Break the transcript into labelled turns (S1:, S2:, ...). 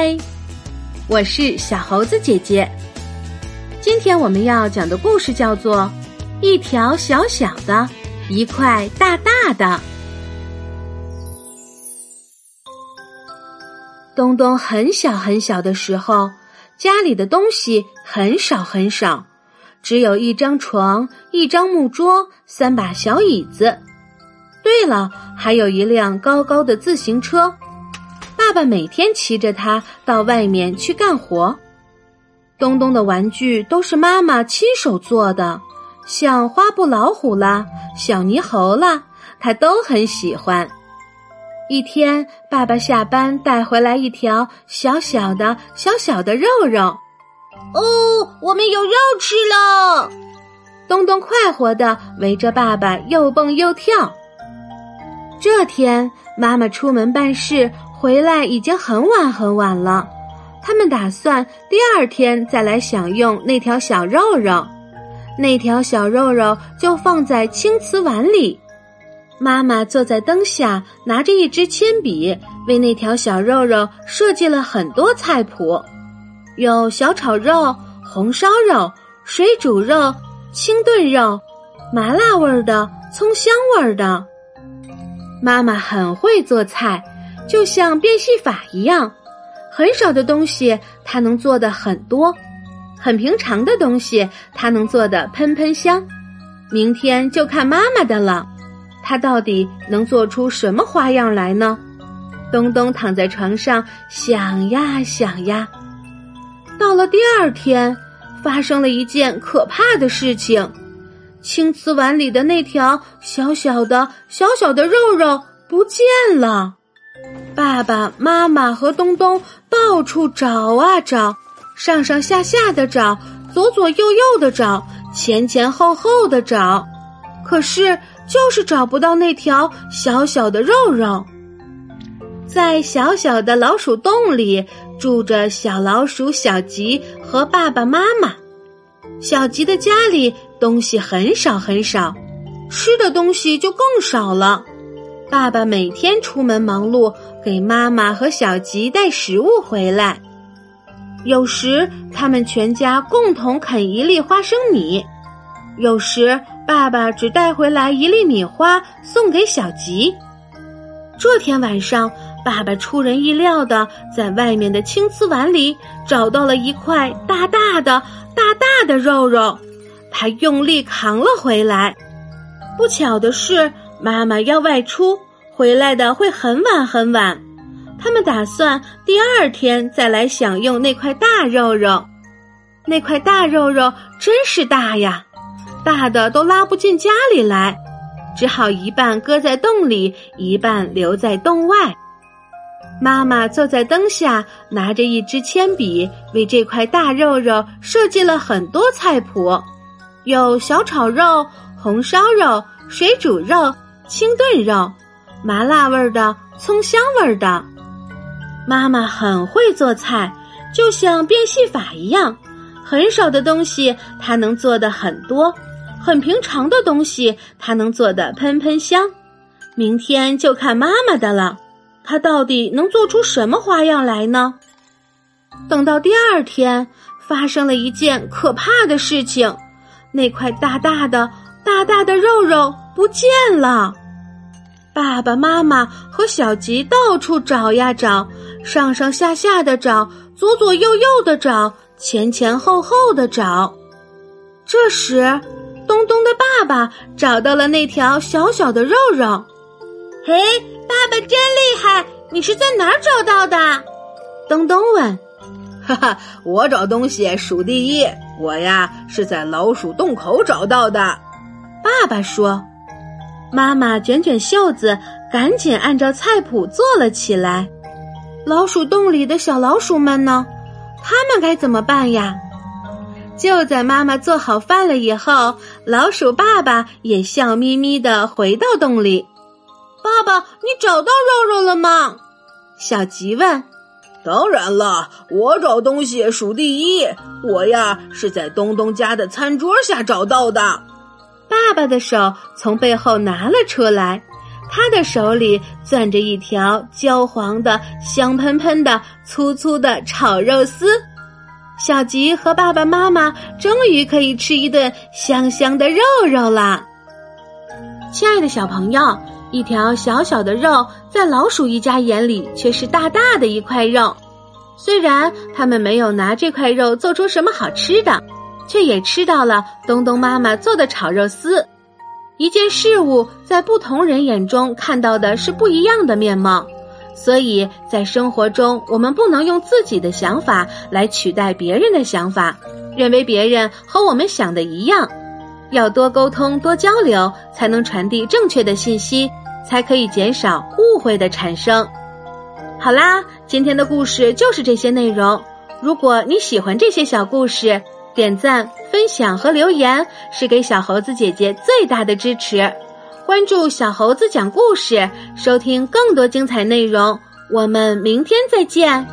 S1: 嗨，我是小猴子姐姐。今天我们要讲的故事叫做《一条小小的，一块大大的》。东东很小很小的时候，家里的东西很少很少，只有一张床、一张木桌、三把小椅子。对了，还有一辆高高的自行车。爸爸每天骑着它到外面去干活。东东的玩具都是妈妈亲手做的，像花布老虎啦、小泥猴啦，他都很喜欢。一天，爸爸下班带回来一条小小的、小小的肉肉。
S2: 哦，我们有肉吃了！
S1: 东东快活的围着爸爸又蹦又跳。这天，妈妈出门办事。回来已经很晚很晚了，他们打算第二天再来享用那条小肉肉。那条小肉肉就放在青瓷碗里。妈妈坐在灯下，拿着一支铅笔，为那条小肉肉设计了很多菜谱，有小炒肉、红烧肉、水煮肉、清炖肉、麻辣味儿的、葱香味儿的。妈妈很会做菜。就像变戏法一样，很少的东西它能做的很多，很平常的东西它能做的喷喷香。明天就看妈妈的了，她到底能做出什么花样来呢？东东躺在床上想呀想呀。到了第二天，发生了一件可怕的事情：青瓷碗里的那条小小的、小小的肉肉不见了。爸爸妈妈和东东到处找啊找，上上下下的找，左左右右的找，前前后后的找，可是就是找不到那条小小的肉肉。在小小的老鼠洞里住着小老鼠小吉和爸爸妈妈。小吉的家里东西很少很少，吃的东西就更少了。爸爸每天出门忙碌，给妈妈和小吉带食物回来。有时他们全家共同啃一粒花生米，有时爸爸只带回来一粒米花送给小吉。这天晚上，爸爸出人意料的在外面的青瓷碗里找到了一块大大的、大大的肉肉，他用力扛了回来。不巧的是。妈妈要外出，回来的会很晚很晚。他们打算第二天再来享用那块大肉肉。那块大肉肉真是大呀，大的都拉不进家里来，只好一半搁在洞里，一半留在洞外。妈妈坐在灯下，拿着一支铅笔，为这块大肉肉设计了很多菜谱，有小炒肉、红烧肉、水煮肉。清炖肉，麻辣味儿的，葱香味儿的。妈妈很会做菜，就像变戏法一样，很少的东西她能做的很多，很平常的东西她能做的喷喷香。明天就看妈妈的了，她到底能做出什么花样来呢？等到第二天，发生了一件可怕的事情，那块大大的。大大的肉肉不见了，爸爸妈妈和小吉到处找呀找，上上下下的找，左左右右的找，前前后后的找。这时，东东的爸爸找到了那条小小的肉肉。
S2: 嘿，爸爸真厉害！你是在哪儿找到的？
S1: 东东问。
S3: 哈哈，我找东西数第一，我呀是在老鼠洞口找到的。
S1: 爸爸说：“妈妈卷卷袖子，赶紧按照菜谱做了起来。老鼠洞里的小老鼠们呢？他们该怎么办呀？”就在妈妈做好饭了以后，老鼠爸爸也笑眯眯的回到洞里。
S2: 爸爸，你找到肉肉了吗？
S1: 小吉问。
S3: 当然了，我找东西数第一。我呀是在东东家的餐桌下找到的。
S1: 爸爸的手从背后拿了出来，他的手里攥着一条焦黄的、香喷喷的、粗粗的炒肉丝。小吉和爸爸妈妈终于可以吃一顿香香的肉肉啦！亲爱的小朋友，一条小小的肉，在老鼠一家眼里却是大大的一块肉。虽然他们没有拿这块肉做出什么好吃的，却也吃到了东东妈妈做的炒肉丝。一件事物在不同人眼中看到的是不一样的面貌。所以在生活中，我们不能用自己的想法来取代别人的想法，认为别人和我们想的一样。要多沟通、多交流，才能传递正确的信息，才可以减少误会的产生。好啦，今天的故事就是这些内容。如果你喜欢这些小故事，点赞、分享和留言是给小猴子姐姐最大的支持。关注小猴子讲故事，收听更多精彩内容。我们明天再见。